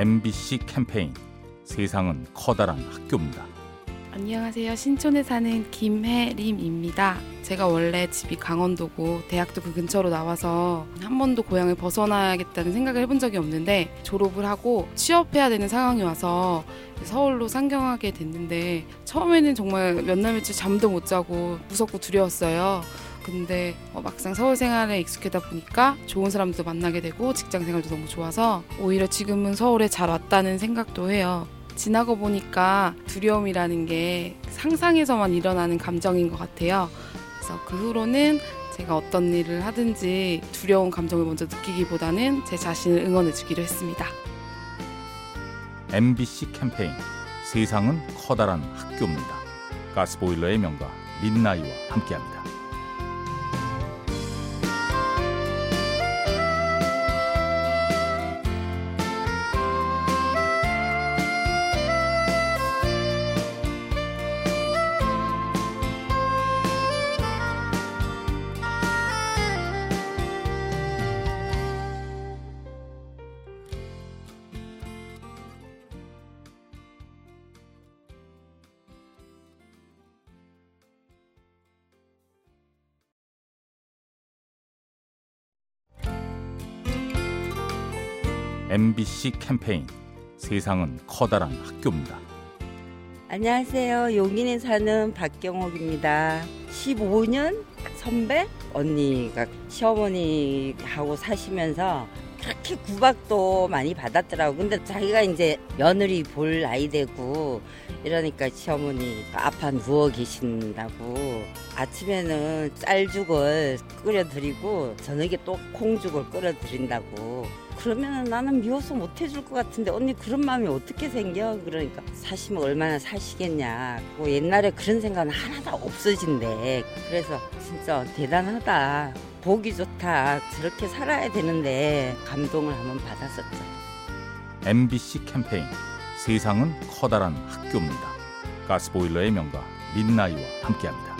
MBC 캠페인 세상은 커다란 학교입니다. 안녕하세요. 신촌에 사는 김혜림입니다. 제가 원래 집이 강원도고 대학도 그 근처로 나와서 한 번도 고향을 벗어나야겠다는 생각을 해본 적이 없는데 졸업을 하고 취업해야 되는 상황이 와서 서울로 상경하게 됐는데 처음에는 정말 몇 날 며칠 잠도 못 자고 무섭고 두려웠어요. 근데 어, 막상 서울 생활에 익숙하다 보니까 좋은 사람도 만나게 되고 직장 생활도 너무 좋아서 오히려 지금은 서울에 잘 왔다는 생각도 해요. 지나고 보니까 두려움이라는 게 상상에서만 일어나는 감정인 것 같아요. 그래서 그 후로는 제가 어떤 일을 하든지 두려운 감정을 먼저 느끼기보다는 제 자신을 응원해 주기로 했습니다. MBC 캠페인 세상은 커다란 학교입니다. 가스보일러의 명가 민나이와 함께합니다. MBC 캠페인 세상은 커다란 학교입니다. 안녕하세요. 용인에 사는 박경옥입니다. 15년 선배 언니가 시어머니하고 사시면서 그렇게 구박도 많이 받았더라고. 근데 자기가 이제 며느리 볼 나이 되고 이러니까 시어머니 아파 누워 계신다고 아침에는 쌀죽을 끓여드리고 저녁에 또 콩죽을 끓여드린다고 그러면 나는 미워서 못 해줄 것 같은데 언니 그런 마음이 어떻게 생겨? 그러니까 사시면 얼마나 사시겠냐. 그 옛날에 그런 생각은 하나도 없어진대. 그래서 진짜 대단하다. 보기 좋다. 저렇게 살아야 되는데 감동을 한번 받았었죠. MBC 캠페인 세상은 커다란 학교입니다. 가스보일러의 명가 민나이와 함께합니다.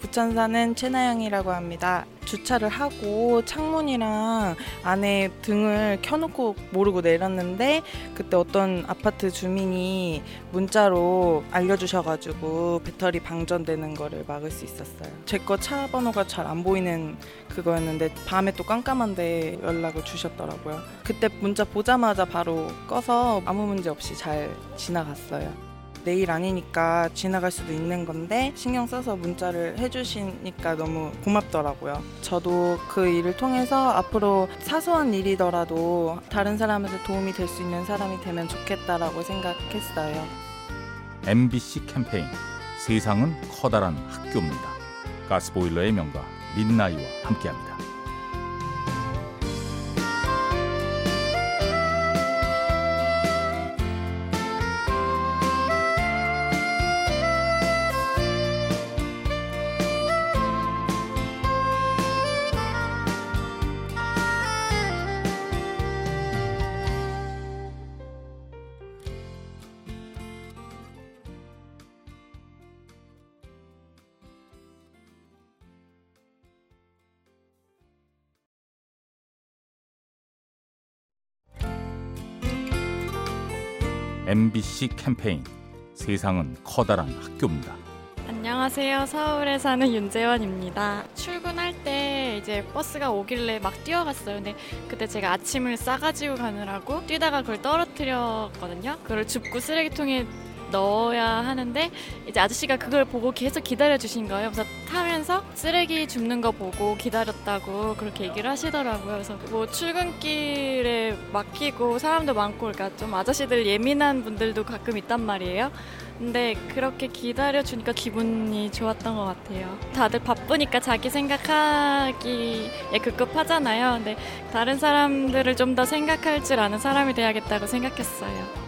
부천 사는 최나영이라고 합니다. 주차를 하고 창문이랑 안에 등을 켜놓고 모르고 내렸는데 그때 어떤 아파트 주민이 문자로 알려주셔가지고 배터리 방전되는 거를 막을 수 있었어요. 제 거 차 번호가 잘 안 보이는 그거였는데 밤에 또 깜깜한데 연락을 주셨더라고요. 그때 문자 보자마자 바로 꺼서 아무 문제 없이 잘 지나갔어요. 내일 아니니까 지나갈 수도 있는 건데 신경 써서 문자를 해주시니까 너무 고맙더라고요. 저도 그 일을 통해서 앞으로 사소한 일이더라도 다른 사람한테 도움이 될 수 있는 사람이 되면 좋겠다라고 생각했어요. MBC 캠페인 세상은 커다란 학교입니다. 가스보일러의 명가 민나이와 함께합니다. MBC 캠페인 세상은 커다란 학교입니다. 안녕하세요. 서울에 사는 윤재원입니다. 출근할 때 이제 버스가 오길래 막 뛰어갔어요. 근데 그때 제가 아침을 싸가지고 가느라고 뛰다가 그걸 떨어뜨렸거든요. 그걸 줍고 쓰레기통에 넣어야 하는데 이제 아저씨가 그걸 보고 계속 기다려 주신 거예요. 그래서 타면서 쓰레기 줍는 거 보고 기다렸다고 그렇게 얘기를 하시더라고요. 그래서 뭐 출근길에 막히고 사람도 많고 그러니까 좀 아저씨들 예민한 분들도 가끔 있단 말이에요. 근데 그렇게 기다려 주니까 기분이 좋았던 것 같아요. 다들 바쁘니까 자기 생각하기에 급급하잖아요. 근데 다른 사람들을 좀 더 생각할 줄 아는 사람이 돼야겠다고 생각했어요.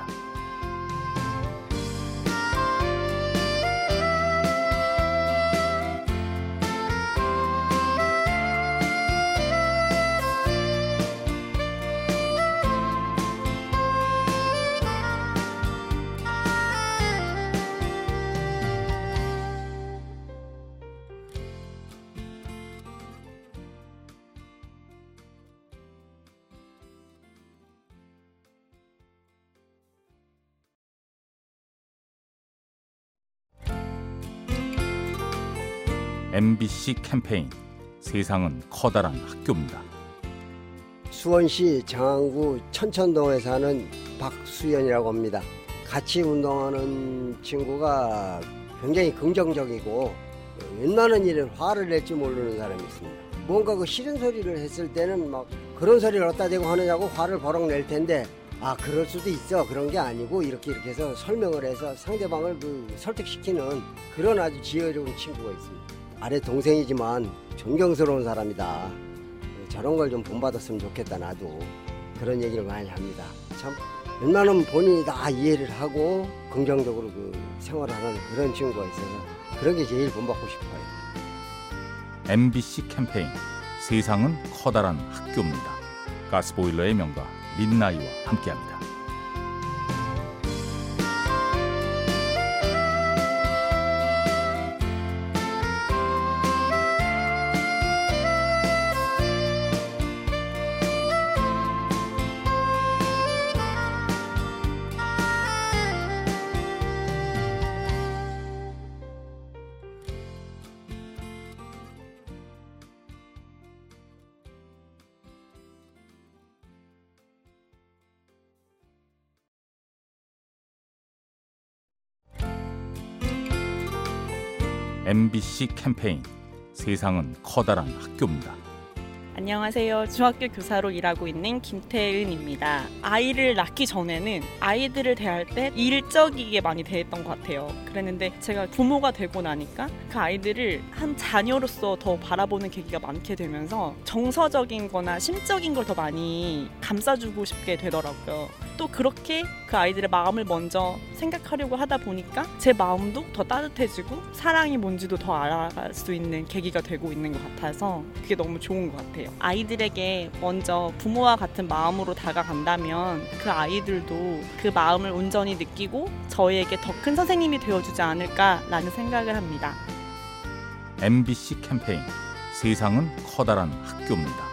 MBC 캠페인 세상은 커다란 학교입니다. 수원시 장안구 천천동에 사는 박수연이라고 합니다. 같이 운동하는 친구가 굉장히 긍정적이고 웬만한 일에 화를 낼지 모르는 사람이 있습니다. 뭔가 그 싫은 소리를 했을 때는 막 그런 소리를 어디다 대고 하느냐고 화를 버럭 낼 텐데 아 그럴 수도 있어 그런 게 아니고 이렇게 이렇게 해서 설명을 해서 상대방을 그 설득시키는 그런 아주 지혜로운 친구가 있습니다. 아래 동생이지만 존경스러운 사람이다. 저런 걸 좀 본받았으면 좋겠다 나도 그런 얘기를 많이 합니다. 참 웬만하면 본인이 다 이해를 하고 긍정적으로 그 생활하는 그런 친구가 있어서 그런 게 제일 본받고 싶어요. MBC 캠페인 세상은 커다란 학교입니다. 가스보일러의 명가 민나이와 함께합니다. MBC 캠페인 세상은 커다란 학교입니다. 안녕하세요. 중학교 교사로 일하고 있는 김태은입니다. 아이를 낳기 전에는 아이들을 대할 때 일적이게 많이 대했던 것 같아요. 그랬는데 제가 부모가 되고 나니까 그 아이들을 한 자녀로서 더 바라보는 계기가 많게 되면서 정서적인 거나 심적인 걸 더 많이 감싸주고 싶게 되더라고요. 또 그렇게 그 아이들의 마음을 먼저 생각하려고 하다 보니까 제 마음도 더 따뜻해지고 사랑이 뭔지도 더 알아갈 수 있는 계기가 되고 있는 것 같아서 그게 너무 좋은 것 같아요. 아이들에게 먼저 부모와 같은 마음으로 다가간다면 그 아이들도 그 마음을 온전히 느끼고 저희에게 더 큰 선생님이 되어주지 않을까라는 생각을 합니다. MBC 캠페인 세상은 커다란 학교입니다.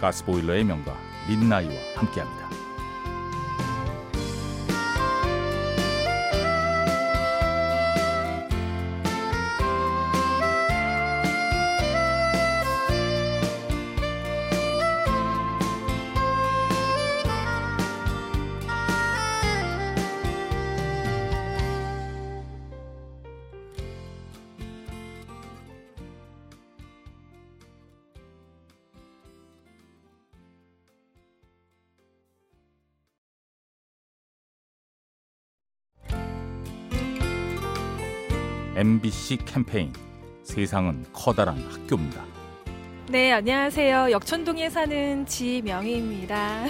가스보일러의 명가 민나이와 함께합니다. MBC 캠페인 세상은 커다란 학교입니다. 네, 안녕하세요. 역촌동에 사는 지명희입니다.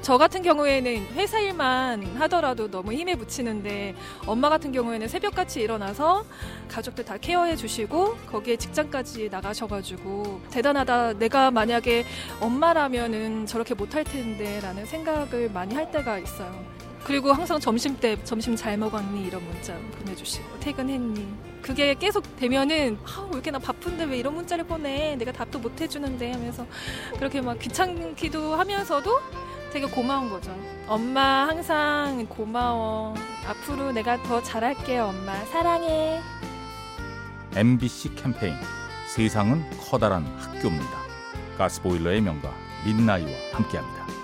저 같은 경우에는 회사 일만 하더라도 너무 힘에 부치는데 엄마 같은 경우에는 새벽같이 일어나서 가족들 다 케어해 주시고 거기에 직장까지 나가셔가지고 대단하다. 내가 만약에 엄마라면은 저렇게 못할 텐데 라는 생각을 많이 할 때가 있어요. 그리고 항상 점심 때 점심 잘 먹었니? 이런 문자 보내주시고 퇴근했니? 그게 계속 되면은 아, 왜 이렇게 나 바쁜데? 왜 이런 문자를 보내? 내가 답도 못 해주는데? 하면서 그렇게 막 귀찮기도 하면서도 되게 고마운 거죠 엄마 항상 고마워. 앞으로 내가 더 잘할게 엄마. 사랑해. MBC 캠페인. 세상은 커다란 학교입니다. 가스보일러의 명가 민나이와 함께합니다.